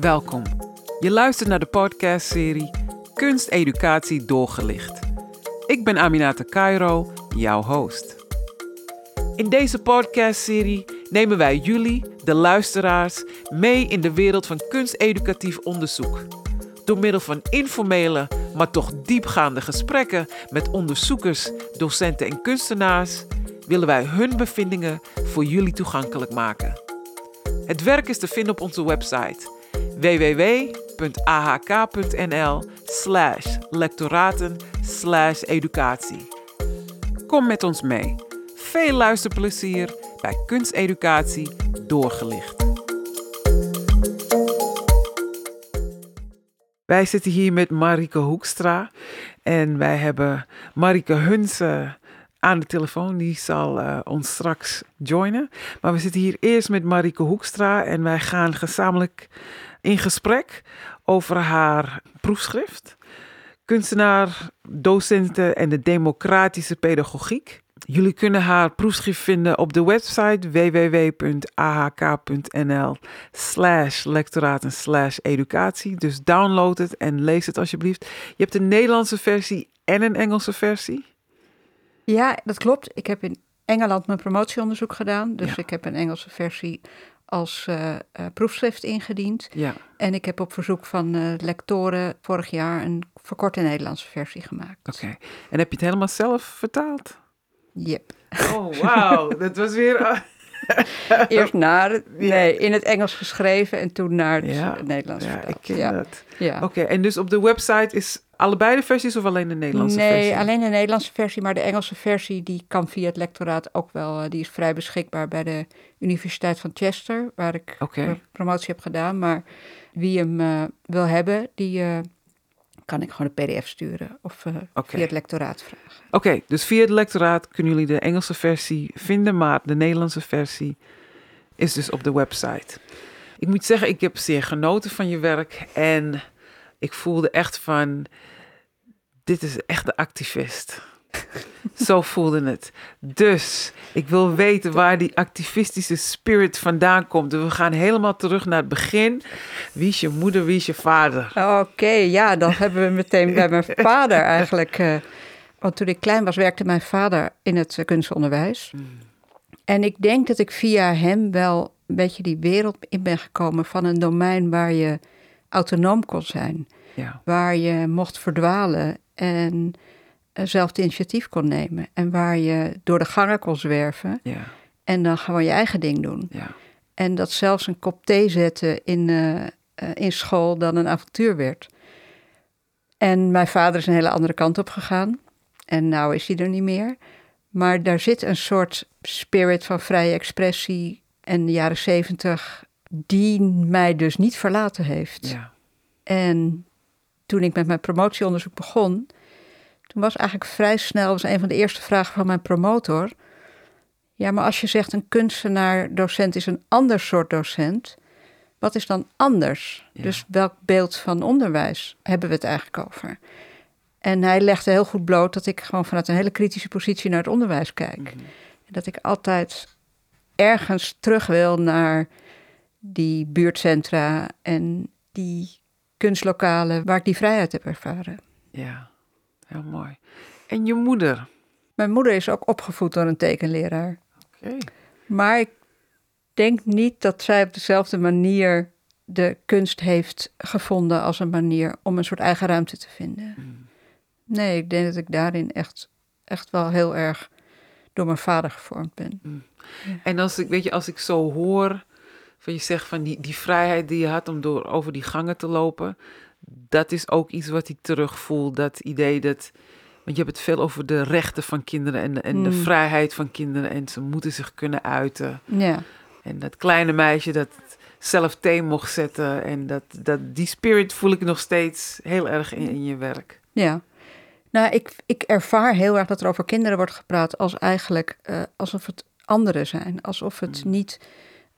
Welkom. Je luistert naar de podcastserie Kunsteducatie doorgelicht. Ik ben Aminata Cairo, jouw host. In deze podcastserie nemen wij jullie, de luisteraars, mee in de wereld van kunsteducatief onderzoek. Door middel van informele, maar toch diepgaande gesprekken met onderzoekers, docenten en kunstenaars willen wij hun bevindingen voor jullie toegankelijk maken. Het werk is te vinden op onze website www.ahk.nl slash lectoraten slash educatie. Kom met ons mee. Veel luisterplezier bij Kunsteducatie Doorgelicht. Wij zitten hier met Marike Hoekstra en wij hebben Marike Hunsen aan de telefoon. Die zal uh, ons straks joinen. Maar we zitten hier eerst met Marike Hoekstra en wij gaan gezamenlijk in gesprek over haar proefschrift. Kunstenaar, docenten en de democratische pedagogiek. Jullie kunnen haar proefschrift vinden op de website www.ahk.nl slash lectoraat en slash educatie. Dus download het en lees het alsjeblieft. Je hebt een Nederlandse versie en een Engelse versie. Ja, dat klopt. Ik heb in Engeland mijn promotieonderzoek gedaan. Dus ik heb een Engelse versie als uh, uh, proefschrift ingediend. Ja. En ik heb op verzoek van uh, lectoren vorig jaar een verkorte Nederlandse versie gemaakt. Oké. En heb je het helemaal zelf vertaald? Yep. Oh, wauw. dat was weer... Eerst naar nee, in het Engels geschreven en toen naar het Ja. Nederlands Ja, vertaald. ik ken ja. dat. Ja. Oké, en dus op de website is allebei de versies of alleen de Nederlandse nee, versie? alleen de Nederlandse versie, maar de Engelse versie die kan via het lectoraat ook wel. eh, Die is vrij beschikbaar bij de Universiteit van Chester, waar ik promotie heb gedaan. Maar wie hem eh, wil hebben, die eh, kan ik gewoon een pdf sturen of eh, via het lectoraat vragen. Oké, dus via het lectoraat kunnen jullie de Engelse versie vinden, maar de Nederlandse versie is dus op de website. Ik moet zeggen, ik heb zeer genoten van je werk en ik voelde echt van, dit is echt de activist. Zo voelde het. Dus ik wil weten waar die activistische spirit vandaan komt. Dus we gaan helemaal terug naar het begin. Wie is je moeder, wie is je vader? Oké, ja, dan hebben we meteen bij mijn vader eigenlijk. eh, want toen ik klein was, werkte mijn vader in het eh, kunstonderwijs. En ik denk dat ik via hem wel een beetje die wereld in ben gekomen van een domein waar je autonoom kon zijn. Ja, Waar je mocht verdwalen en zelf het initiatief kon nemen. En waar je door de gangen kon zwerven ja, en dan gewoon je eigen ding doen. ja. En dat zelfs een kop thee zetten in, eh, eh, in school dan een avontuur werd. En mijn vader is een hele andere kant op gegaan. En nou is hij er niet meer. Maar daar zit een soort spirit van vrije expressie en de jaren zeventig... die mij dus niet verlaten heeft. ja. En toen ik met mijn promotieonderzoek begon, toen was eigenlijk vrij snel, was een van de eerste vragen van mijn promotor. Ja, maar als je zegt een kunstenaar-docent is een ander soort docent, wat is dan anders? Ja. Dus welk beeld van onderwijs hebben we het eigenlijk over? En hij legde heel goed bloot dat ik gewoon vanuit een hele kritische positie naar het onderwijs kijk. Mhm. En dat ik altijd ergens terug wil naar die buurtcentra en die kunstlokalen waar ik die vrijheid heb ervaren. Ja, heel mooi. En je moeder? Mijn moeder is ook opgevoed door een tekenleraar. Oké. Maar ik denk niet dat zij op dezelfde manier de kunst heeft gevonden als een manier om een soort eigen ruimte te vinden. Nee, ik denk dat ik daarin echt, echt wel heel erg door mijn vader gevormd ben. En als ik, weet je, als ik zo hoor, van je zegt van die, die vrijheid die je had om door over die gangen te lopen, dat is ook iets wat ik terugvoel. Dat idee dat, want je hebt het veel over de rechten van kinderen en, de- en de Mm. vrijheid van kinderen en ze moeten zich kunnen uiten. Ja, En dat kleine meisje dat zelf thee mocht zetten en dat, dat, die spirit voel ik nog steeds heel erg in, in je werk. ja. Nou, ik, ik ervaar heel erg dat er over kinderen wordt gepraat als eigenlijk eh, alsof het anderen zijn. Alsof het niet,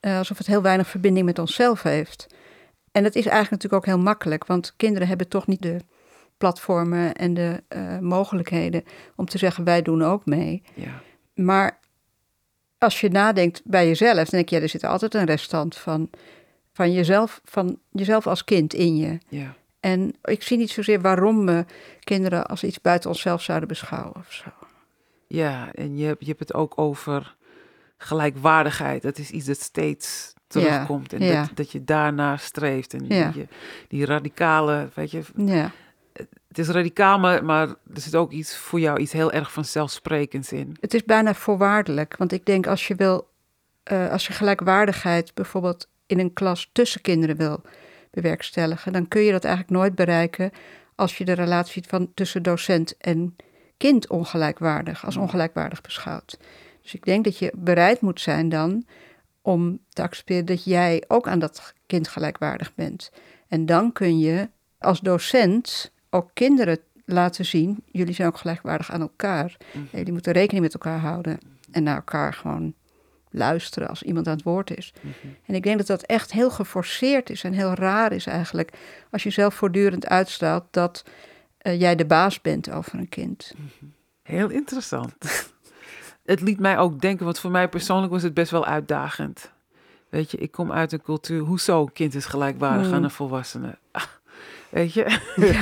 eh, alsof het heel weinig verbinding met onszelf heeft. En dat is eigenlijk natuurlijk ook heel makkelijk, want kinderen hebben toch niet de platformen en de eh, mogelijkheden om te zeggen wij doen ook mee. Ja, Maar als je nadenkt bij jezelf, dan denk je, ja, er zit altijd een restant van van jezelf, van jezelf als kind in je. Ja. En ik zie niet zozeer waarom we kinderen als iets buiten onszelf zouden beschouwen of zo. Ja, en je, hebt- je hebt het ook over gelijkwaardigheid. Dat is iets dat steeds terugkomt. En ja. dat, dat je daarna streeft. En Ja. je, die radicale, weet je, Ja, het is radicaal, maar, maar er zit ook iets voor jou, iets heel erg vanzelfsprekends in. het is bijna voorwaardelijk. Want ik denk als je wil, eh, als je gelijkwaardigheid bijvoorbeeld in een klas tussen kinderen wil bewerkstelligen, dan kun je dat eigenlijk nooit bereiken als je de relatie van tussen docent en kind ongelijkwaardig, als ongelijkwaardig beschouwt. Dus ik denk dat je bereid moet zijn dan om te accepteren dat jij ook aan dat kind gelijkwaardig bent. En dan kun je als docent ook kinderen laten zien, jullie zijn ook gelijkwaardig aan elkaar. Mhm. Jullie moeten rekening met elkaar houden en naar elkaar gewoon luisteren als iemand aan het woord is. Mhm. En ik denk dat dat echt heel geforceerd is en heel raar is eigenlijk, als je zelf voortdurend uitstraalt dat eh, jij de baas bent over een kind. Heel interessant. het liet mij ook denken, want voor mij persoonlijk was het best wel uitdagend. Weet je, ik kom uit een cultuur, hoezo kind is gelijkwaardig Hmm. aan een volwassene? Ah, weet je?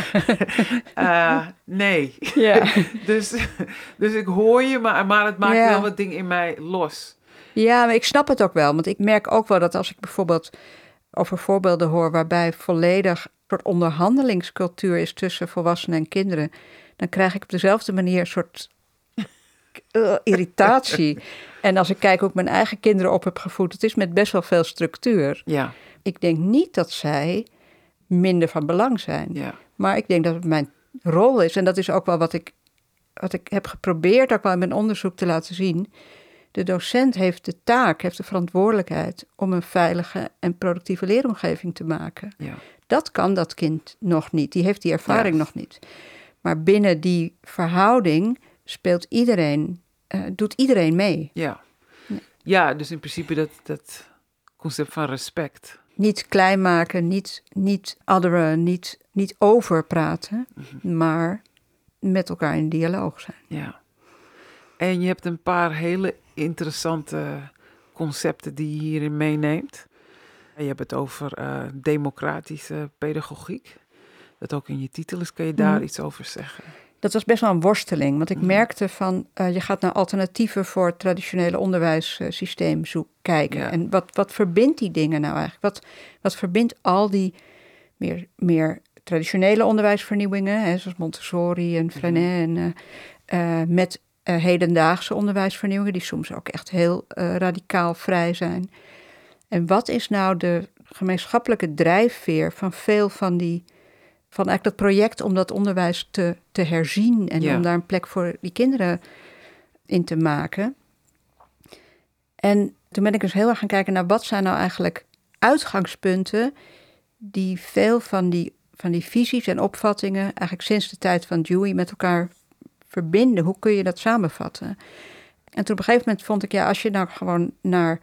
Eh, nee. Ja. dus, dus ik hoor je, maar, maar het maakt Ja. wel wat dingen in mij los. Ja, maar ik snap het ook wel. Want ik merk ook wel dat als ik bijvoorbeeld over voorbeelden hoor waarbij volledig een soort onderhandelingscultuur is tussen volwassenen en kinderen, dan krijg ik op dezelfde manier een soort eh, irritatie. En als ik kijk hoe ik mijn eigen kinderen op heb gevoed, het is met best wel veel structuur. Ja, Ik denk niet dat zij minder van belang zijn. ja, Maar ik denk dat het mijn rol is, en dat is ook wel wat ik, wat ik heb geprobeerd ook wel in mijn onderzoek te laten zien. De docent heeft de taak, heeft de verantwoordelijkheid om een veilige en productieve leeromgeving te maken. ja. Dat kan dat kind nog niet, die heeft die ervaring Ja. nog niet. Maar binnen die verhouding speelt iedereen, eh, doet iedereen mee. Ja. Ja. ja, dus in principe dat, dat concept van respect. Niet klein maken, niet, niet adderen, niet, niet overpraten, Mhm. maar met elkaar in dialoog zijn. Ja. En je hebt een paar hele interessante concepten die je hierin meeneemt. En je hebt het over eh, democratische pedagogiek. Dat ook in je titel is. Kan je daar Mhm. iets over zeggen? Dat was best wel een worsteling, want ik Mhm. merkte van eh, je gaat naar alternatieven voor het traditionele onderwijssysteem zoek kijken. Ja. En wat, wat verbindt die dingen nou eigenlijk? Wat, wat verbindt al die meer, meer traditionele onderwijsvernieuwingen, hè, zoals Montessori en Freinet, en, eh, eh, met hedendaagse onderwijsvernieuwingen, die soms ook echt heel radicaal vrij zijn. En wat is nou de gemeenschappelijke drijfveer van veel van die van eigenlijk dat project om dat onderwijs te, te herzien en Ja. om daar een plek voor die kinderen in te maken. En toen ben ik dus heel erg gaan kijken naar wat zijn nou eigenlijk uitgangspunten die veel van die, van die visies en opvattingen eigenlijk sinds de tijd van Dewey met elkaar verbinden. Hoe kun je dat samenvatten? En toen op een gegeven moment vond ik, ja, als je nou gewoon naar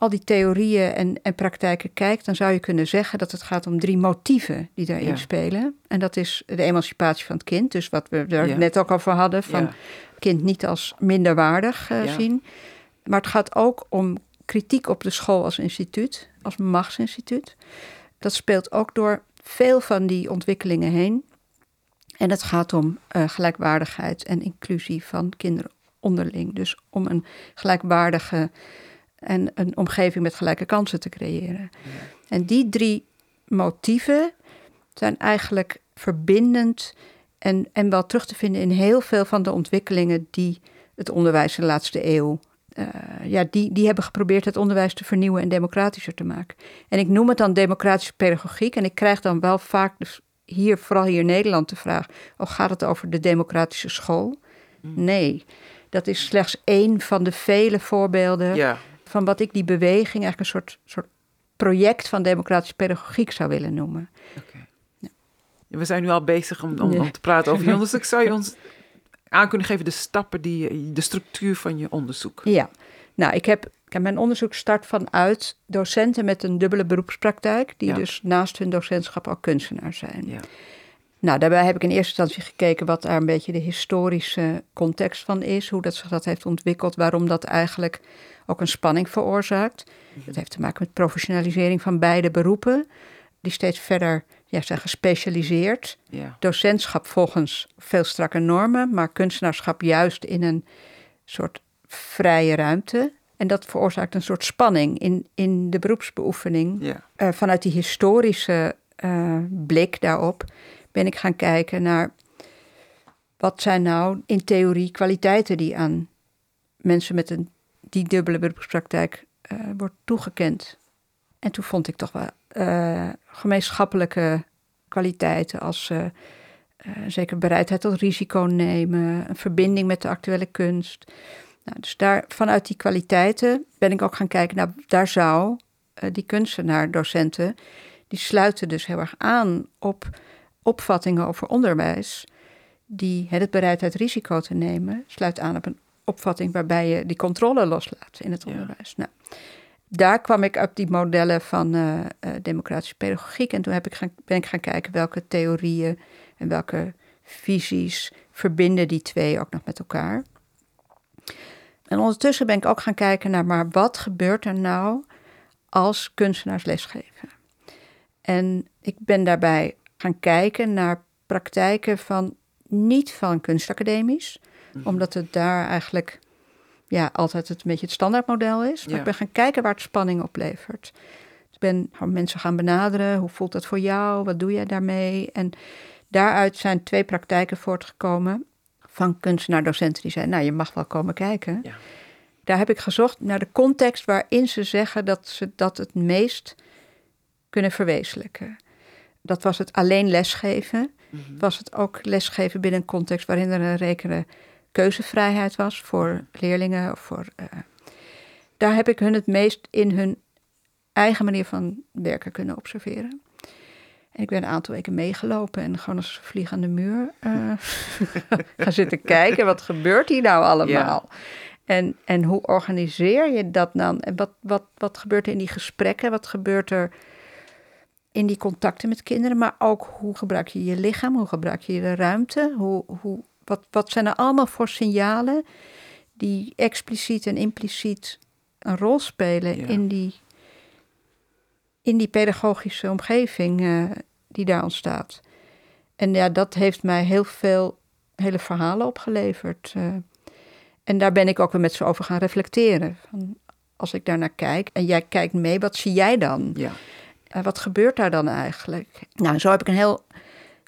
al die theorieën en, en praktijken kijkt, dan zou je kunnen zeggen dat het gaat om drie motieven die daarin Ja. spelen. En dat is de emancipatie van het kind, dus wat we er Ja. net ook over hadden, van Ja. kind niet als minderwaardig eh, zien. Maar het gaat ook om kritiek op de school als instituut, als machtsinstituut. Dat speelt ook door veel van die ontwikkelingen heen. En het gaat om eh, gelijkwaardigheid en inclusie van kinderen onderling. Dus om een gelijkwaardige en een omgeving met gelijke kansen te creëren. En die drie motieven zijn eigenlijk verbindend en, en wel terug te vinden in heel veel van de ontwikkelingen die het onderwijs in de laatste eeuw. eh, ja, die, die hebben geprobeerd het onderwijs te vernieuwen en democratischer te maken. En ik noem het dan democratische pedagogiek. En ik krijg dan wel vaak, dus hier, vooral hier in Nederland, de vraag: oh, gaat het over de democratische school? Nee, dat is slechts één van de vele voorbeelden Ja, van wat ik die beweging eigenlijk een soort, soort project van democratische pedagogiek zou willen noemen. oké. We zijn nu al bezig om, om, Ja. om te praten over je onderzoek. Zou je ons aan kunnen geven de stappen, die, de structuur van je onderzoek? Ja, nou, ik heb, ik heb mijn onderzoek start vanuit docenten met een dubbele beroepspraktijk, die Ja. dus naast hun docentschap ook kunstenaar zijn. Ja. Nou, daarbij heb ik in eerste instantie gekeken wat daar een beetje de historische context van is, hoe dat zich dat heeft ontwikkeld, waarom dat eigenlijk ook een spanning veroorzaakt. Dat heeft te maken met professionalisering van beide beroepen, die steeds verder ja, zijn gespecialiseerd. Ja. Docentschap volgens veel strakke normen, maar kunstenaarschap juist in een soort vrije ruimte. En dat veroorzaakt een soort spanning in, in de beroepsbeoefening. Ja. Eh, vanuit die historische eh, blik daarop ben ik gaan kijken naar wat zijn nou in theorie kwaliteiten die aan mensen met een, die dubbele beroepspraktijk eh, wordt toegekend. En toen vond ik toch wel eh, gemeenschappelijke kwaliteiten als eh, zeker bereidheid tot risico nemen, een verbinding met de actuele kunst. Nou, dus daar, vanuit die kwaliteiten ben ik ook gaan kijken, nou, daar zou die kunstenaar, docenten, die sluiten dus heel erg aan op opvattingen over onderwijs, die het bereidheid risico te nemen, sluit aan op een opvatting waarbij je die controle loslaat in het Ja. onderwijs. Nou, daar kwam ik op die modellen van eh, eh, democratische pedagogiek en toen heb ik gaan, ben ik gaan kijken welke theorieën en welke visies verbinden die twee ook nog met elkaar. En ondertussen ben ik ook gaan kijken naar, maar wat gebeurt er nou als kunstenaars lesgeven? En ik ben daarbij gaan kijken naar praktijken van niet van kunstacademies, omdat het daar eigenlijk ja, altijd het een beetje het standaardmodel is. Maar Ja. ik ben gaan kijken waar het spanning oplevert. Ik ben mensen gaan benaderen. Hoe voelt dat voor jou? Wat doe jij daarmee? En daaruit zijn twee praktijken voortgekomen van kunstenaar-docenten die zeiden, nou, je mag wel komen kijken. Ja. Daar heb ik gezocht naar de context waarin ze zeggen dat ze dat het meest kunnen verwezenlijken. Dat was het alleen lesgeven. Mhm. Was het ook lesgeven binnen een context waarin er een rekene keuzevrijheid was voor leerlingen. Of voor, eh, daar heb ik hun het meest in hun eigen manier van werken kunnen observeren. En ik ben een aantal weken meegelopen en gewoon als vlieg aan de muur eh, gaan zitten kijken. Wat gebeurt hier nou allemaal? En, en hoe organiseer je dat dan? En wat, wat, wat gebeurt er in die gesprekken? Wat gebeurt er in die contacten met kinderen? Maar ook hoe gebruik je je lichaam? Hoe gebruik je de ruimte? Hoe, hoe, wat, wat zijn er allemaal voor signalen die expliciet en impliciet een rol spelen Ja. in, die, in die pedagogische omgeving eh, die daar ontstaat? En ja, dat heeft mij heel veel hele verhalen opgeleverd. eh. en daar ben ik ook weer met ze over gaan reflecteren. Van, als ik daar naar kijk en jij kijkt mee, wat zie jij dan? Ja. Wat gebeurt daar dan eigenlijk? Nou, zo heb ik een heel,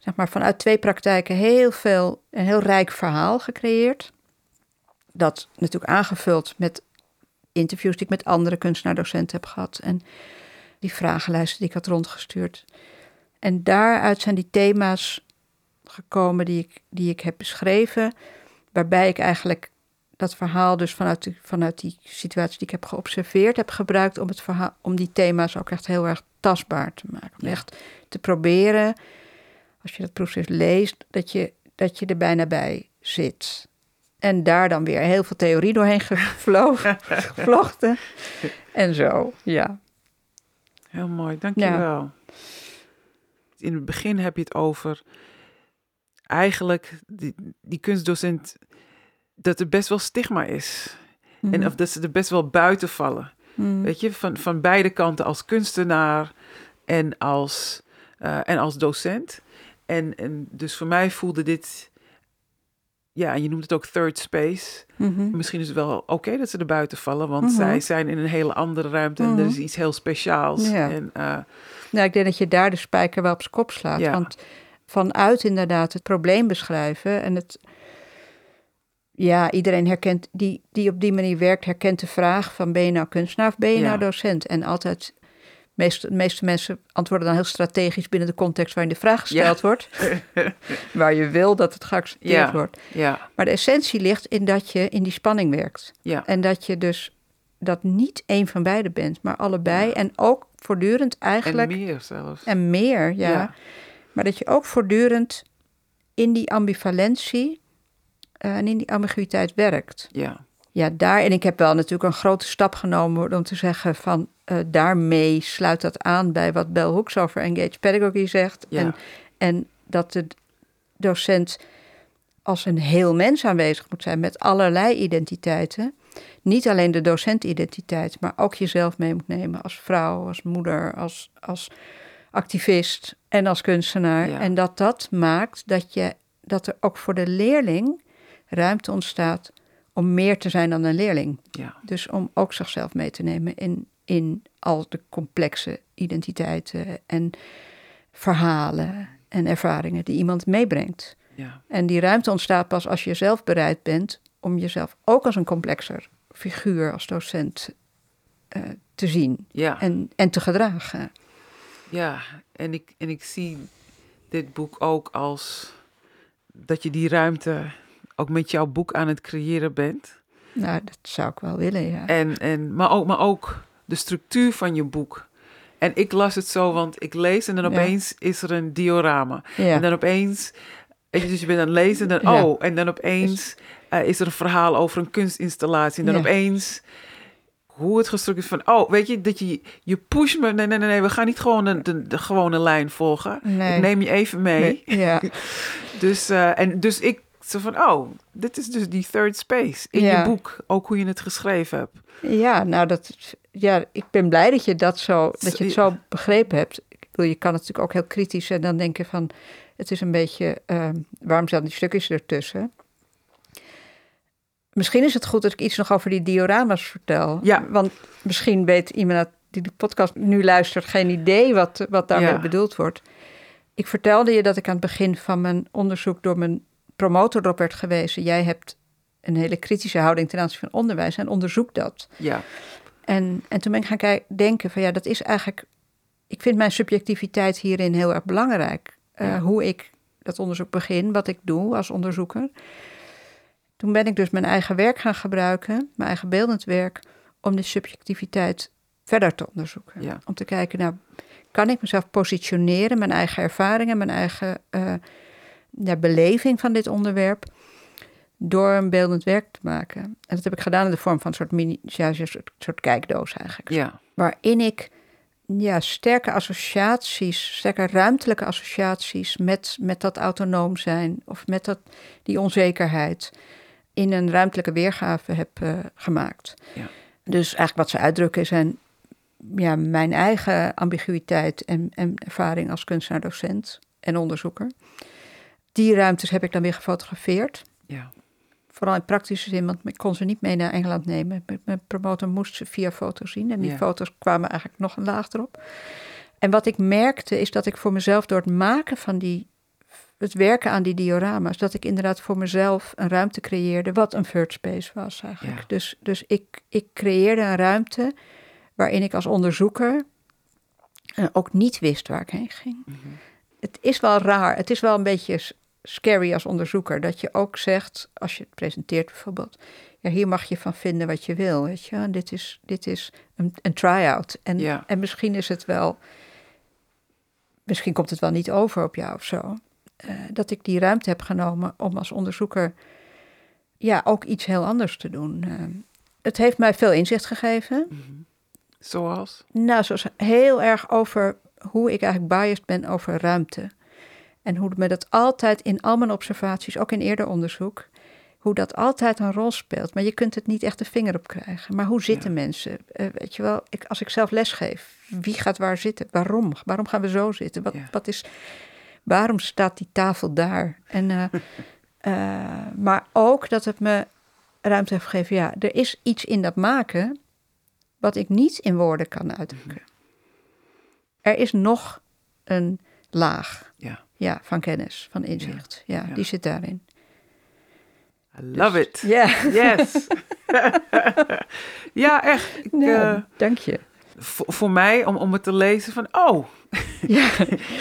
zeg maar, vanuit twee praktijken heel veel, een heel rijk verhaal gecreëerd. Dat natuurlijk aangevuld met interviews die ik met andere kunstenaardocenten heb gehad. En die vragenlijsten die ik had rondgestuurd. En daaruit zijn die thema's gekomen die ik, die ik heb beschreven. Waarbij ik eigenlijk dat verhaal dus vanuit die, vanuit die situatie die ik heb geobserveerd heb gebruikt om, het verhaal, om die thema's ook echt heel erg tastbaar te maken. Om echt te proberen, als je dat proces leest, dat je, dat je er bijna bij zit. En daar dan weer heel veel theorie doorheen gevlogen, gevlochten. En zo, ja. Heel mooi, dankjewel. In het begin heb je het over eigenlijk die, die kunstdocent, dat er best wel stigma is. En of dat ze er best wel buiten vallen. Mhm. Weet je, van, van beide kanten als kunstenaar en als, eh, en als docent. En, en dus voor mij voelde dit, ja, je noemt het ook third space. Mhm. Misschien is het wel oké dat ze er buiten vallen, want Mhm. zij zijn in een hele andere ruimte en er is Mhm. iets heel speciaals. Ja. En, eh, Nou, ik denk dat je daar de spijker wel op zijn kop slaat. Ja. Want vanuit inderdaad het probleem beschrijven en het. Ja, iedereen herkent, die, die op die manier werkt, herkent de vraag van ben je nou kunstenaar of ben je Ja. nou docent? En altijd, meest, de meeste mensen antwoorden dan heel strategisch binnen de context waarin de vraag gesteld wordt. waar je wil dat het geaccepteerd Ja. wordt. ja, Maar de essentie ligt in dat je in die spanning werkt. ja, En dat je dus dat niet één van beide bent, maar allebei. Ja. En ook voortdurend en eigenlijk. meer zelfs. En meer, ja. Ja. Maar dat je ook voortdurend in die ambivalentie eh, en in die ambiguïteit werkt. Ja, Ja, daar. En ik heb wel natuurlijk een grote stap genomen om te zeggen van eh, daarmee sluit dat aan bij wat Bell Hooks over engaged pedagogy zegt. Ja. En, en dat de docent als een heel mens aanwezig moet zijn met allerlei identiteiten. Niet alleen de docentidentiteit, maar ook jezelf mee moet nemen als vrouw, als moeder, als, als activist en als kunstenaar. Ja. En dat dat maakt dat, je, dat er ook voor de leerling ruimte ontstaat om meer te zijn dan een leerling. Ja. Dus om ook zichzelf mee te nemen in, in al de complexe identiteiten en verhalen en ervaringen die iemand meebrengt. Ja. En die ruimte ontstaat pas als je zelf bereid bent om jezelf ook als een complexer figuur, als docent eh, te zien Ja. en, en te gedragen. Ja, en ik, en ik zie dit boek ook als dat je die ruimte ook met jouw boek aan het creëren bent. Nou, dat zou ik wel willen, ja. En, en, maar, ook, maar ook de structuur van je boek. En ik las het zo, want ik lees en dan Ja. opeens is er een diorama. ja. En dan opeens, dus je bent aan het lezen en dan, Ja. oh, en dan opeens eh, is er een verhaal over een kunstinstallatie. En dan opeens hoe het gestructureerd is van, oh, weet je, dat je, je pusht me, nee, nee, nee, nee, we gaan niet gewoon de, de, de gewone lijn volgen. Nee. Ik neem je even mee. Nee, ja. Dus, eh, en dus ik, zo van, oh, dit is dus die third space in Ja. je boek, ook hoe je het geschreven hebt. ja, nou, dat, ja, ik ben blij dat je, dat, zo, dat je het zo begrepen hebt. Ik bedoel, je kan het natuurlijk ook heel kritisch en dan denken van... het is een beetje, ehm, waarom staan die stukjes ertussen? Misschien is het goed dat ik iets nog over die diorama's vertel. Ja. Want misschien weet iemand die de podcast nu luistert geen idee wat, wat daarmee Ja. bedoeld wordt. Ik vertelde je dat ik aan het begin van mijn onderzoek door mijn promotor erop werd gewezen. Jij hebt een hele kritische houding ten aanzien van onderwijs en onderzoek dat. Ja, En, en toen ben ik gaan denken van ja, dat is eigenlijk... Ik vind mijn subjectiviteit hierin heel erg belangrijk. Eh, Ja. Hoe ik dat onderzoek begin, wat ik doe als onderzoeker. Toen ben ik dus mijn eigen werk gaan gebruiken, mijn eigen beeldend werk, om die subjectiviteit verder te onderzoeken. Ja. Om te kijken, nou, kan ik mezelf positioneren, mijn eigen ervaringen, mijn eigen eh, ja, beleving van dit onderwerp, door een beeldend werk te maken. En dat heb ik gedaan in de vorm van een soort mini, ja, een soort, soort kijkdoos eigenlijk. ja, Waarin ik ja, sterke associaties, sterke ruimtelijke associaties met, met dat autonoom zijn of met dat, die onzekerheid in een ruimtelijke weergave heb eh, gemaakt. Ja. Dus eigenlijk wat ze uitdrukken zijn ja, mijn eigen ambiguïteit en, en ervaring als kunstenaar-docent en onderzoeker. Die ruimtes heb ik dan weer gefotografeerd. ja, Vooral in praktische zin, want ik kon ze niet mee naar Engeland nemen. Mijn promotor moest ze via foto's zien. En die Ja. foto's kwamen eigenlijk nog een laag erop. En wat ik merkte is dat ik voor mezelf door het maken van die... het werken aan die diorama's... dat ik inderdaad voor mezelf een ruimte creëerde... wat een third space was eigenlijk. Ja. Dus, dus ik, ik creëerde een ruimte waarin ik als onderzoeker... eh, ook niet wist waar ik heen ging. Mhm. Het is wel raar. Het is wel een beetje scary als onderzoeker. Dat je ook zegt, als je het presenteert bijvoorbeeld... ja, hier mag je van vinden wat je wil, weet je. Dit is, dit is een, een try-out. En, Ja. en misschien is het wel... Misschien komt het wel niet over op jou of zo. eh, dat ik die ruimte heb genomen om als onderzoeker... ja, ook iets heel anders te doen. Eh, het heeft mij veel inzicht gegeven. Mhm. Zoals? Nou, zoals heel erg over hoe ik eigenlijk biased ben over ruimte. En hoe me dat altijd in al mijn observaties, ook in eerder onderzoek, hoe dat altijd een rol speelt. Maar je kunt het niet echt de vinger op krijgen. Maar hoe zitten mensen? Eh, weet je wel, ik, als ik zelf lesgeef, wie gaat waar zitten? Waarom? Waarom gaan we zo zitten? Wat, Ja. wat is, waarom staat die tafel daar? En, eh, eh, maar ook dat het me ruimte heeft gegeven. Ja, er is iets in dat maken wat ik niet in woorden kan uitdrukken. Er is nog een laag Ja. Ja, van kennis, van inzicht. Ja, Ja. die zit daarin. I love it. Ja, Yes. ja, echt. Ik, Nou, eh, dank je. voor, voor mij, om, om het te lezen van, oh. Ja,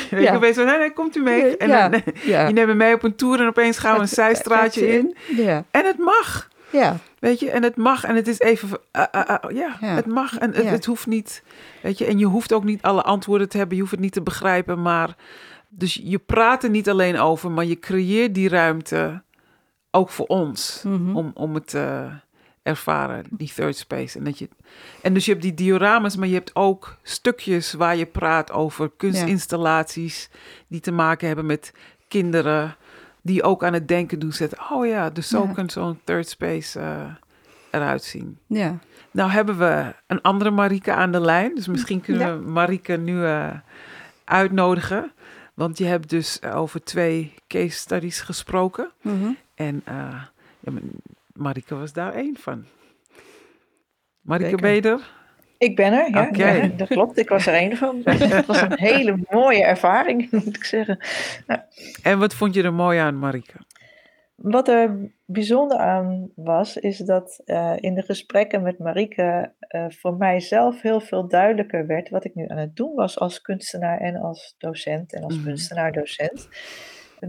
Weet Ja. je, zo, nee, nee, komt u mee. En ja, dan, ja. je neemt me mee op een tour en opeens gaan we een zijstraatje in. Ja, En het mag. ja, Weet je, en het mag en het is even, uh, uh, uh, ja, Ja. het mag en het, het hoeft niet, weet je, en je hoeft ook niet alle antwoorden te hebben, je hoeft het niet te begrijpen, maar, dus je praat er niet alleen over, maar je creëert die ruimte ook voor ons, Mhm. om, om het te ervaren, die third space. En, dat je, en dus je hebt die dioramas, maar je hebt ook stukjes waar je praat over kunstinstallaties die te maken hebben met kinderen die ook aan het denken doen zetten. Oh ja, dus zo Ja. kan zo'n third space eh, eruit zien. Ja. Nou hebben we een andere Marike aan de lijn. Dus misschien kunnen Ja. we Marike nu eh, uitnodigen. Want je hebt dus over twee case studies gesproken. Mhm. En eh, ja, Marike was daar één van. Marike Zeker. Beder. Ik ben er, ja. Oké. Ja, dat klopt. Ik was er één van. Het was een hele mooie ervaring, moet ik zeggen. En wat vond je er mooi aan, Marike? Wat er bijzonder aan was, is dat eh, in de gesprekken met Marieke eh, voor mijzelf heel veel duidelijker werd wat ik nu aan het doen was als kunstenaar en als docent en als Mhm. kunstenaar-docent.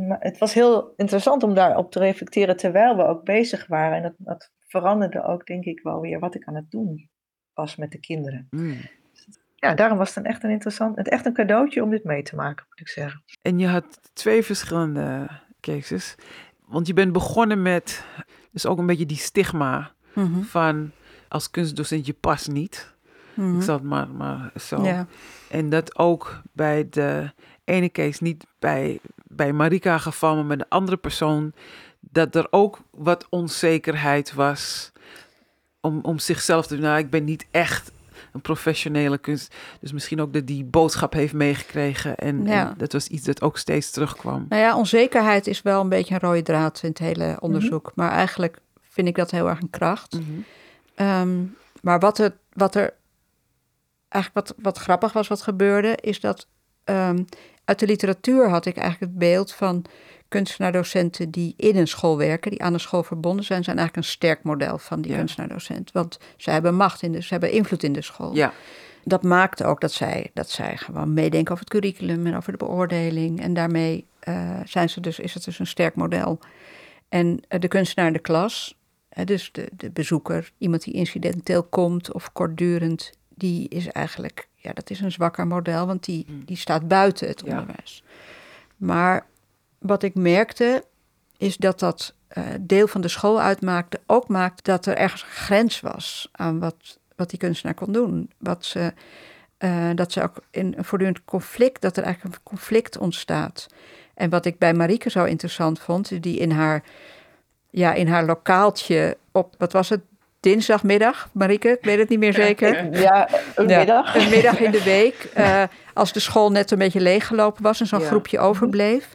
Het was heel interessant om daarop te reflecteren terwijl we ook bezig waren. En dat, dat veranderde ook, denk ik, wel weer wat ik aan het doen was met de kinderen. Mm. Ja, daarom was het een echt een interessant, het echt een cadeautje om dit mee te maken, moet ik zeggen. En je had twee verschillende cases. Want je bent begonnen met dus ook een beetje die stigma Mhm. van als kunstdocent je past niet. Mhm. Ik zal het maar, maar zo. En dat ook bij de ene case, niet bij, bij Marika geval, maar met de andere persoon, dat er ook wat onzekerheid was om, om zichzelf te doen. Nou, ik ben niet echt een professionele kunst. Dus misschien ook dat die boodschap heeft meegekregen. En, Ja. en dat was iets dat ook steeds terugkwam. Nou ja, onzekerheid is wel een beetje een rode draad in het hele onderzoek. Maar eigenlijk vind ik dat heel erg een kracht. Mhm. Ehm, maar wat er, wat er eigenlijk wat, wat grappig was, wat gebeurde, is dat ehm, uit de literatuur had ik eigenlijk het beeld van kunstenaardocenten die in een school werken, die aan een school verbonden zijn, zijn eigenlijk een sterk model van die Ja. kunstenaardocent. Want zij hebben macht in de, ze hebben invloed in de school. Ja, Dat maakt ook dat zij, dat zij gewoon meedenken over het curriculum en over de beoordeling. En daarmee eh, zijn ze dus, is het dus een sterk model. En eh, de kunstenaar in de klas, hè, dus de, de bezoeker, iemand die incidenteel komt of kortdurend, die is eigenlijk, ja, dat is een zwakker model, want die, die staat buiten het Ja. onderwijs. Maar wat ik merkte, is dat dat eh, deel van de school uitmaakte, ook maakte dat er ergens een grens was aan wat, wat die kunstenaar kon doen. Wat ze, eh, dat ze ook in een voortdurend conflict, dat er eigenlijk een conflict ontstaat. En wat ik bij Marieke zo interessant vond, die in haar, ja, in haar lokaaltje op, wat was het, dinsdagmiddag, Marieke, ik weet het niet meer zeker. Ja, een Ja, middag. Een middag in de week, eh, als de school net een beetje leeggelopen was en zo'n Ja. groepje overbleef.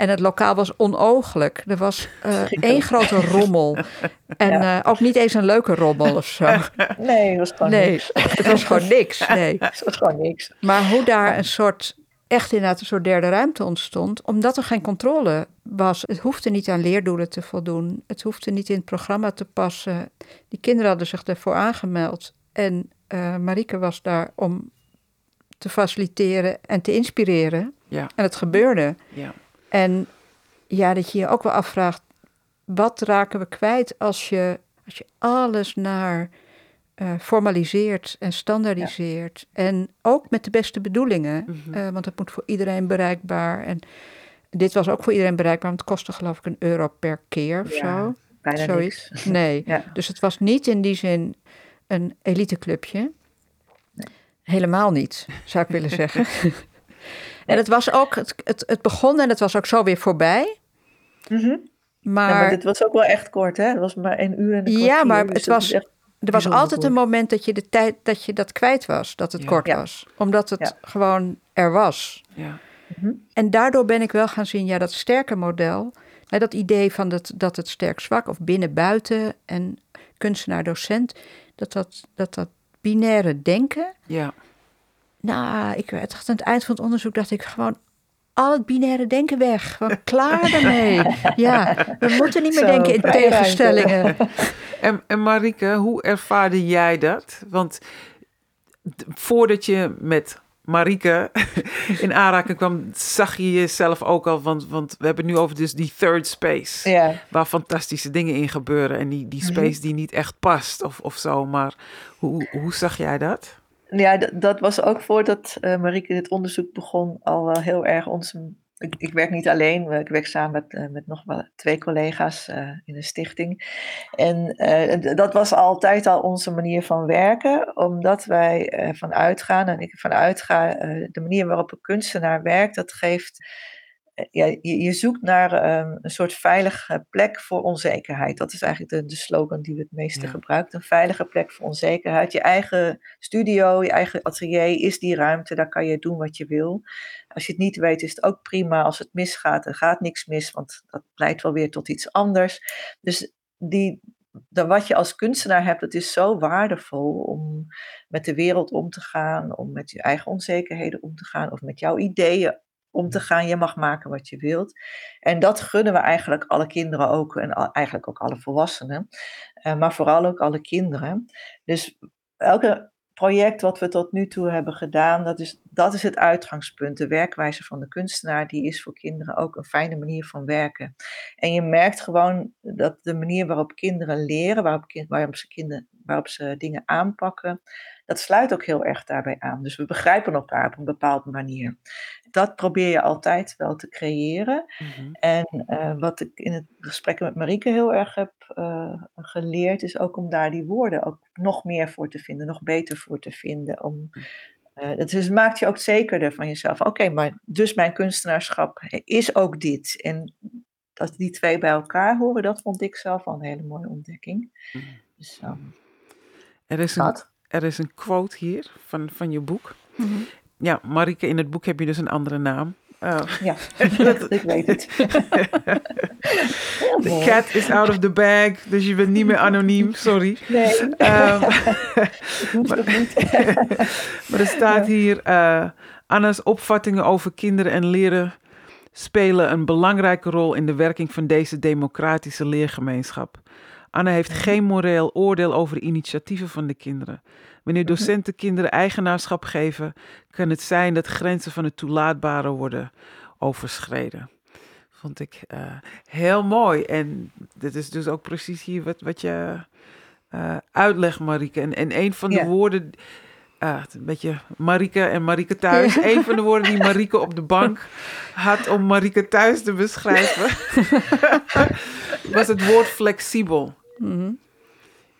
En het lokaal was onooglijk. Er was eh, één grote rommel. En Ja. eh, ook niet eens een leuke rommel of zo. Nee, het was gewoon Nee, niks. het was gewoon niks. Nee. Het was gewoon niks. Maar hoe daar een soort, echt inderdaad een soort derde ruimte ontstond, omdat er geen controle was. Het hoefde niet aan leerdoelen te voldoen. Het hoefde niet in het programma te passen. Die kinderen hadden zich ervoor aangemeld. En eh Marieke was daar om te faciliteren en te inspireren. Ja. En het gebeurde. ja. En ja, dat je je ook wel afvraagt, wat raken we kwijt als je, als je alles naar eh, formaliseert en standaardiseert. En ook met de beste bedoelingen, Mhm. eh, want het moet voor iedereen bereikbaar. En dit was ook voor iedereen bereikbaar, want het kostte geloof ik een euro per keer of Ja, zo. Bijna Zoiets. niks. Nee, Ja. dus het was niet in die zin een eliteclubje. Helemaal niet, zou ik willen zeggen. en het was ook, het, het, het begon en het was ook zo weer voorbij. Mhm. Ja, Maar, maar dit was ook wel echt kort, hè? Het was maar een uur en een Ja, kwartier, maar dus het was- echt- er was altijd een moment dat je de tijd dat je dat kwijt was, dat het Ja. kort Ja. was. Omdat het Ja. gewoon er was. ja. En daardoor ben ik wel gaan zien, ja, dat sterke model, hè, dat idee van dat, dat het sterk-zwak of binnen-buiten en kunstenaar-docent, dat dat, dat dat binaire denken, ja. Nou, ik werd echt aan het eind van het onderzoek dacht ik gewoon al het binaire denken weg. Gewoon klaar ermee. Ja, we moeten niet meer Zo, denken in tegenstellingen. En, en Marike, hoe ervaarde jij dat? Want voordat je met Marike in aanraking kwam, zag je jezelf ook al. Want, want we hebben het nu over dus die third space. Ja, Waar fantastische dingen in gebeuren. En die, die Mhm. space die niet echt past of, of zo. Maar hoe, hoe zag jij dat? Ja dat was ook voordat eh Marieke dit onderzoek begon al wel heel erg onze... Ik, werk niet alleen, ik werk samen met, eh, met nog wel twee collega's eh, in een stichting. En eh, dat was altijd al onze manier van werken, omdat wij ervan uitgaan, en ik ervan uitga, eh, de manier waarop een kunstenaar werkt, dat geeft ja, je, je zoekt naar ehm, een soort veilige plek voor onzekerheid. Dat is eigenlijk de, de slogan die we het meeste Ja. gebruiken. Een veilige plek voor onzekerheid. Je eigen studio, je eigen atelier is die ruimte. Daar kan je doen wat je wil. Als je het niet weet, is het ook prima. Als het misgaat, er gaat niks mis, want dat leidt wel weer tot iets anders. Dus die, dan wat je als kunstenaar hebt, dat is zo waardevol om met de wereld om te gaan, om met je eigen onzekerheden om te gaan, of met jouw ideeën om te gaan. Je mag maken wat je wilt. En dat gunnen we eigenlijk alle kinderen ook, en eigenlijk ook alle volwassenen, eh, maar vooral ook alle kinderen. Dus elke project wat we tot nu toe hebben gedaan, dat is, dat is het uitgangspunt. De werkwijze van de kunstenaar, die is voor kinderen ook een fijne manier van werken. En je merkt gewoon dat de manier waarop kinderen leren, waarop, kind, waarop, ze, kinderen, waarop ze dingen aanpakken, dat sluit ook heel erg daarbij aan. Dus we begrijpen elkaar op een bepaalde manier. Dat probeer je altijd wel te creëren. Mhm. En eh, wat ik in het gesprek met Marieke heel erg heb eh, geleerd, is ook om daar die woorden ook nog meer voor te vinden, nog beter voor te vinden. Om, eh, dat maakt je ook zekerder van jezelf. Oké, maar dus mijn kunstenaarschap is ook dit. En dat die twee bij elkaar horen, dat vond ik zelf al een hele mooie ontdekking. Mhm. Dus zo. Er is een, er is een quote hier van, van je boek. Mhm. Ja, Marike, in het boek heb je dus een andere naam. Uh, Ja, ik weet het. The cat is out of the bag, dus je bent niet meer anoniem, sorry. Nee, Ehm, ik hoef het niet. maar er staat hier, eh, Anna's opvattingen over kinderen en leren spelen een belangrijke rol in de werking van deze democratische leergemeenschap. Anna heeft geen moreel oordeel over de initiatieven van de kinderen. Wanneer docenten kinderen eigenaarschap geven, kan het zijn dat grenzen van het toelaatbare worden overschreden. Vond ik eh, heel mooi. En dit is dus ook precies hier wat, wat je uh, uitlegt, Marike. En, en een van de Ja. woorden, ah, een beetje Marike en Marike thuis. Een van de woorden die Marike op de bank had om Marike thuis te beschrijven, was het woord flexibel. Mhm.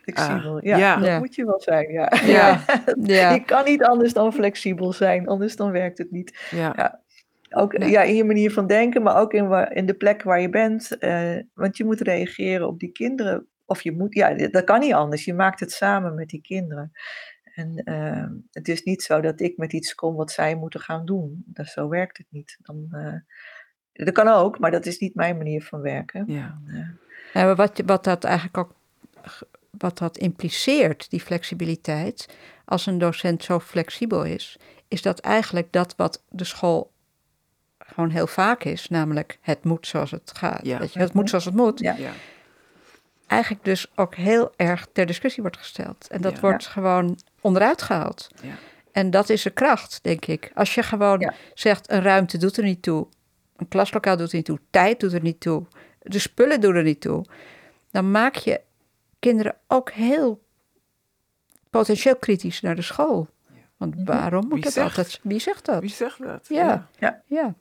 Flexibel, Ah, ja, ja. dat Ja. moet je wel zijn, ja. Ja. Ja. Je kan niet anders dan flexibel zijn, anders dan werkt het niet. Ja. Ook Nee. ja, in je manier van denken, maar ook in, in de plek waar je bent. eh, want je moet reageren op die kinderen. Of je moet, ja, dat kan niet anders. Je maakt het samen met die kinderen. En eh, het is niet zo dat ik met iets kom wat zij moeten gaan doen. Dat, zo werkt het niet. Dan, eh, dat kan ook, maar dat is niet mijn manier van werken. ja. Eh, Ja, maar wat, je- wat dat eigenlijk ook wat dat impliceert, die flexibiliteit, als een docent zo flexibel is, is dat eigenlijk dat wat de school gewoon heel vaak is, namelijk het moet zoals het gaat. Ja. Weet je, het moet zoals het moet. Ja. ja. Eigenlijk dus ook heel erg ter discussie wordt gesteld. En dat Ja. wordt gewoon onderuit gehaald. Ja. En dat is de kracht, denk ik. Als je gewoon Ja. zegt, een ruimte doet er niet toe, een klaslokaal doet er niet toe, tijd doet er niet toe, de spullen doen er niet toe, dan maak je kinderen ook heel potentieel kritisch naar de school. Want waarom moet Wie dat zegt? altijd? Wie zegt dat? Wie zegt dat? Ja. Ja. Ja.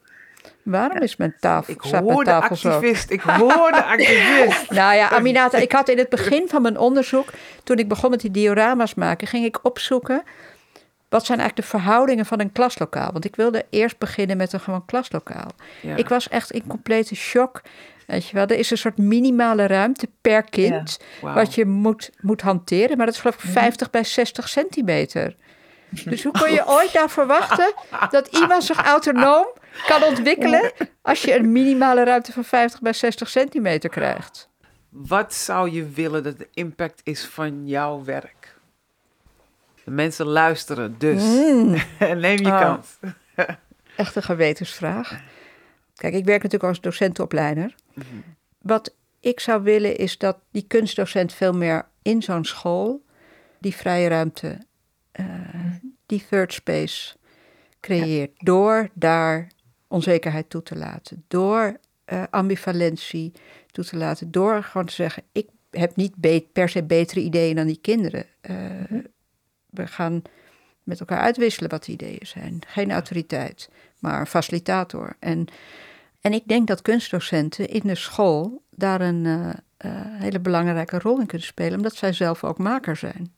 Waarom is mijn tafel, Ik staat mijn hoor de tafel zo? activist. Ik hoor de activist. Nou ja, Aminata, ik had in het begin van mijn onderzoek, toen ik begon met die diorama's maken, ging ik opzoeken wat zijn eigenlijk de verhoudingen van een klaslokaal. Want ik wilde eerst beginnen met een gewoon klaslokaal. Ja. Ik was echt in complete shock. Weet je wel, er is een soort minimale ruimte per kind wat je moet, moet hanteren. Maar dat is geloof ik 50 bij 60 centimeter. Dus hoe kun je ooit nou verwachten dat iemand zich autonoom kan ontwikkelen als je een minimale ruimte van 50 bij 60 centimeter krijgt? Wat zou je willen dat de impact is van jouw werk? De mensen luisteren, dus neem je Ah. kans. Echt een gewetensvraag. Kijk, ik werk natuurlijk als docentenopleider. Wat ik zou willen is dat die kunstdocent veel meer in zo'n school die vrije ruimte, eh, die third space creëert. Door daar onzekerheid toe te laten. Door eh, ambivalentie toe te laten. Door gewoon te zeggen, ik heb niet per se betere ideeën dan die kinderen. Eh, We gaan met elkaar uitwisselen wat de ideeën zijn. Geen autoriteit, maar facilitator. En, en ik denk dat kunstdocenten in de school daar een eh, eh, hele belangrijke rol in kunnen spelen, omdat zij zelf ook maker zijn.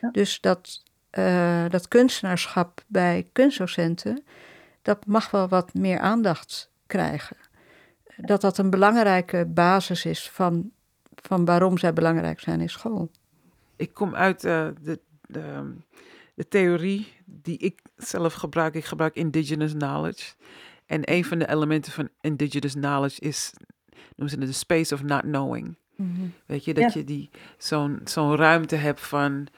Ja. Dus dat, eh, dat kunstenaarschap bij kunstdocenten, dat mag wel wat meer aandacht krijgen. Dat dat een belangrijke basis is van, van waarom zij belangrijk zijn in school. Ik kom uit uh, de, de, de, theorie die ik zelf gebruik. Ik gebruik indigenous knowledge. En een van de elementen van indigenous knowledge is, noemen ze het de space of not knowing. Mm -hmm. Weet je, dat ja. je die zo'n zo'n ruimte hebt van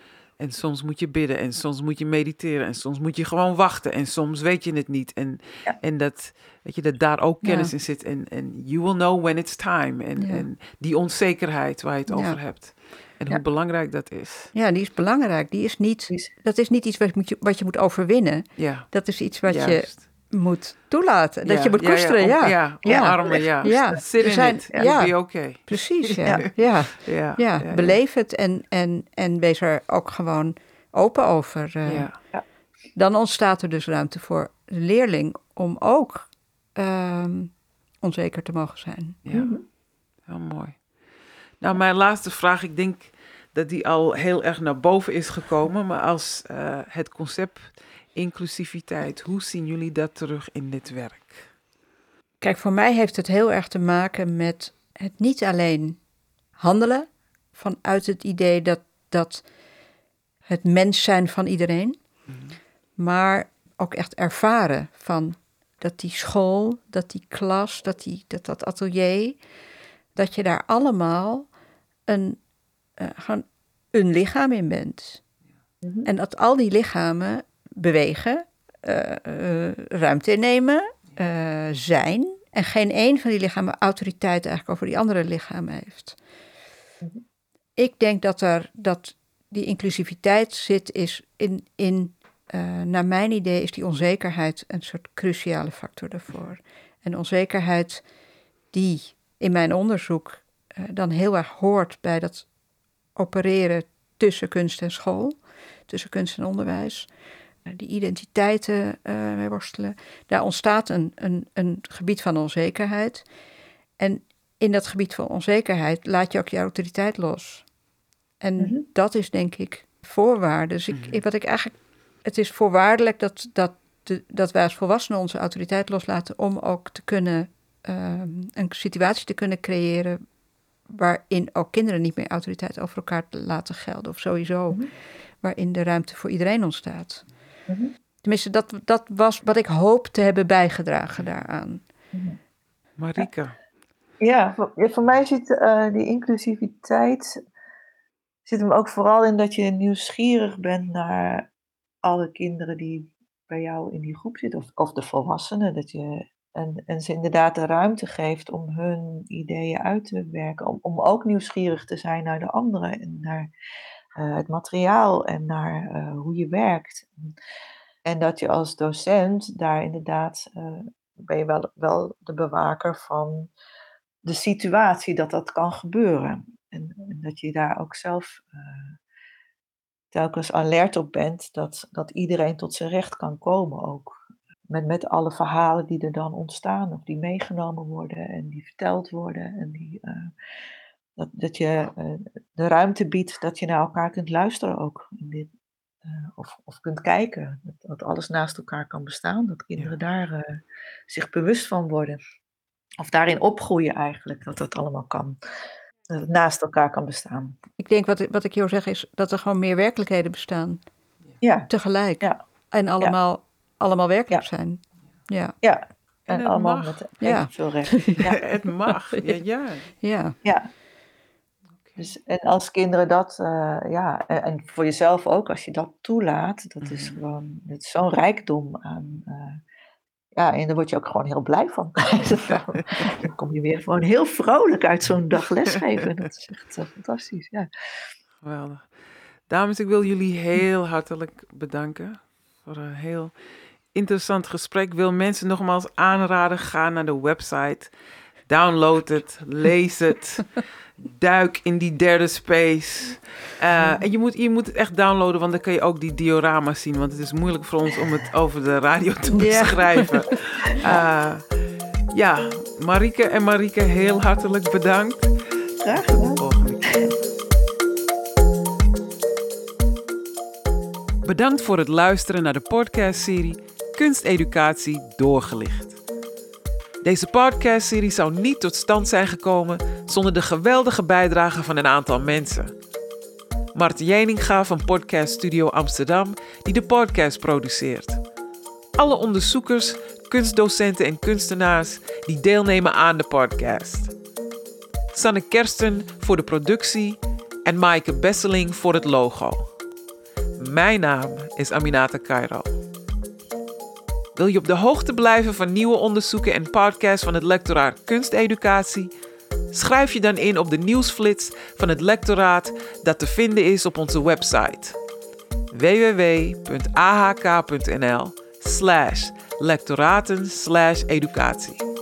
en soms moet je bidden en soms moet je mediteren en soms moet je gewoon wachten en soms weet je het niet. En, ja. en dat, weet je, dat daar ook kennis ja. in zit. En, en you will know when it's time. En, en die onzekerheid waar je het over hebt. En hoe belangrijk dat is. Ja, die is belangrijk. Die is niet, dat is niet iets wat, moet je, wat je moet overwinnen. Ja. Dat is iets wat Juist. je moet toelaten. Dat je moet koesteren, ja. Ja, ja. omarmen, ja. ja. Zit in zijn, ja. be okay. Precies, ja. Ja. Ja. Ja. Beleef het en, en, en wees er ook gewoon open over. Uh, ja. Dan ontstaat er dus ruimte voor de leerling om ook um, onzeker te mogen zijn. Ja, heel mooi. Nou, mijn laatste vraag, ik denk dat die al heel erg naar boven is gekomen, maar als uh, het concept inclusiviteit. Hoe zien jullie dat terug in dit werk? Kijk, voor mij heeft het heel erg te maken met het niet alleen handelen vanuit het idee dat, dat het mens zijn van iedereen, mm -hmm. maar ook echt ervaren van dat die school, dat die klas, dat die, dat, dat atelier, dat je daar allemaal een, uh, gewoon een lichaam in bent. Mm -hmm. En dat al die lichamen bewegen, uh, uh, ruimte innemen, uh, zijn. En geen één van die lichamen autoriteit eigenlijk over die andere lichamen heeft. Ik denk dat, er, dat die inclusiviteit zit is in, in naar mijn idee is die onzekerheid een soort cruciale factor daarvoor. En onzekerheid die in mijn onderzoek dan heel erg hoort bij dat opereren tussen kunst en school, tussen kunst en onderwijs die identiteiten uh, mee worstelen. Daar ontstaat een, een, een gebied van onzekerheid. En in dat gebied van onzekerheid laat je ook je autoriteit los. En mm -hmm. dat is denk ik voorwaarde. Dus ik, mm -hmm. wat ik eigenlijk, het is voorwaardelijk dat, dat, de, dat wij als volwassenen onze autoriteit loslaten om ook te kunnen, uh, een situatie te kunnen creëren waarin ook kinderen niet meer autoriteit over elkaar laten gelden. Of sowieso, mm -hmm. waarin de ruimte voor iedereen ontstaat. Mhm. Tenminste, dat, dat was wat ik hoop te hebben bijgedragen daaraan. Mhm. Marika. Ja, voor, ja, voor mij zit uh, die inclusiviteit zit hem ook vooral in dat je nieuwsgierig bent naar alle kinderen die bij jou in die groep zitten, of, of de volwassenen. Dat je, en, en ze inderdaad de ruimte geeft om hun ideeën uit te werken, om, om ook nieuwsgierig te zijn naar de anderen en naar uh, het materiaal en naar uh, hoe je werkt. En dat je als docent daar inderdaad, uh, ben je wel, wel de bewaker van de situatie dat dat kan gebeuren. En, en dat je daar ook zelf telkens alert op bent dat, dat iedereen tot zijn recht kan komen ook. Met, met alle verhalen die er dan ontstaan of die meegenomen worden en die verteld worden en die dat, dat je uh, de ruimte biedt dat je naar elkaar kunt luisteren ook. In dit, uh, of, of kunt kijken. Dat, dat, alles naast elkaar kan bestaan. Dat kinderen ja. daar uh, zich bewust van worden. Of daarin opgroeien eigenlijk. Dat dat allemaal kan. Dat het naast elkaar kan bestaan. Ik denk wat, wat ik hier zeg is dat er gewoon meer werkelijkheden bestaan. Ja. Tegelijk. Ja. En allemaal, ja. allemaal werkelijk zijn. Ja. Ja. En, en allemaal mag. met ja. veel recht. Ja. het mag. Ja, ja. ja. Dus, en als kinderen dat, uh, ja, en, voor jezelf ook, als je dat toelaat, dat is gewoon, het is zo'n rijkdom aan, uh, ja, en daar word je ook gewoon heel blij van. dan kom je weer gewoon heel vrolijk uit zo'n dag lesgeven. Dat is echt uh, fantastisch, ja. Geweldig. Dames, ik wil jullie heel hartelijk bedanken voor een heel interessant gesprek. Ik wil mensen nogmaals aanraden, ga naar de website, download het, lees het. duik in die derde space. Uh, en je moet, je moet het echt downloaden, want dan kun je ook die diorama's zien. Want het is moeilijk voor ons om het over de radio te beschrijven. Uh, ja, Marike en Marike, heel hartelijk bedankt. Graag gedaan. volgende keer. Bedankt voor het luisteren naar de podcastserie Kunsteducatie doorgelicht. Deze podcastserie zou niet tot stand zijn gekomen zonder de geweldige bijdrage van een aantal mensen. Mart Jeninga van Podcast Studio Amsterdam, die de podcast produceert. Alle onderzoekers, kunstdocenten en kunstenaars die deelnemen aan de podcast. Sanne Kersten voor de productie en Maaike Besseling voor het logo. Mijn naam is Aminata Cairo. Wil je op de hoogte blijven van nieuwe onderzoeken en podcasts van het lectoraat Kunsteducatie? Schrijf je dan in op de nieuwsflits van het lectoraat dat te vinden is op onze website www.ahk.nl slash lectoraten educatie.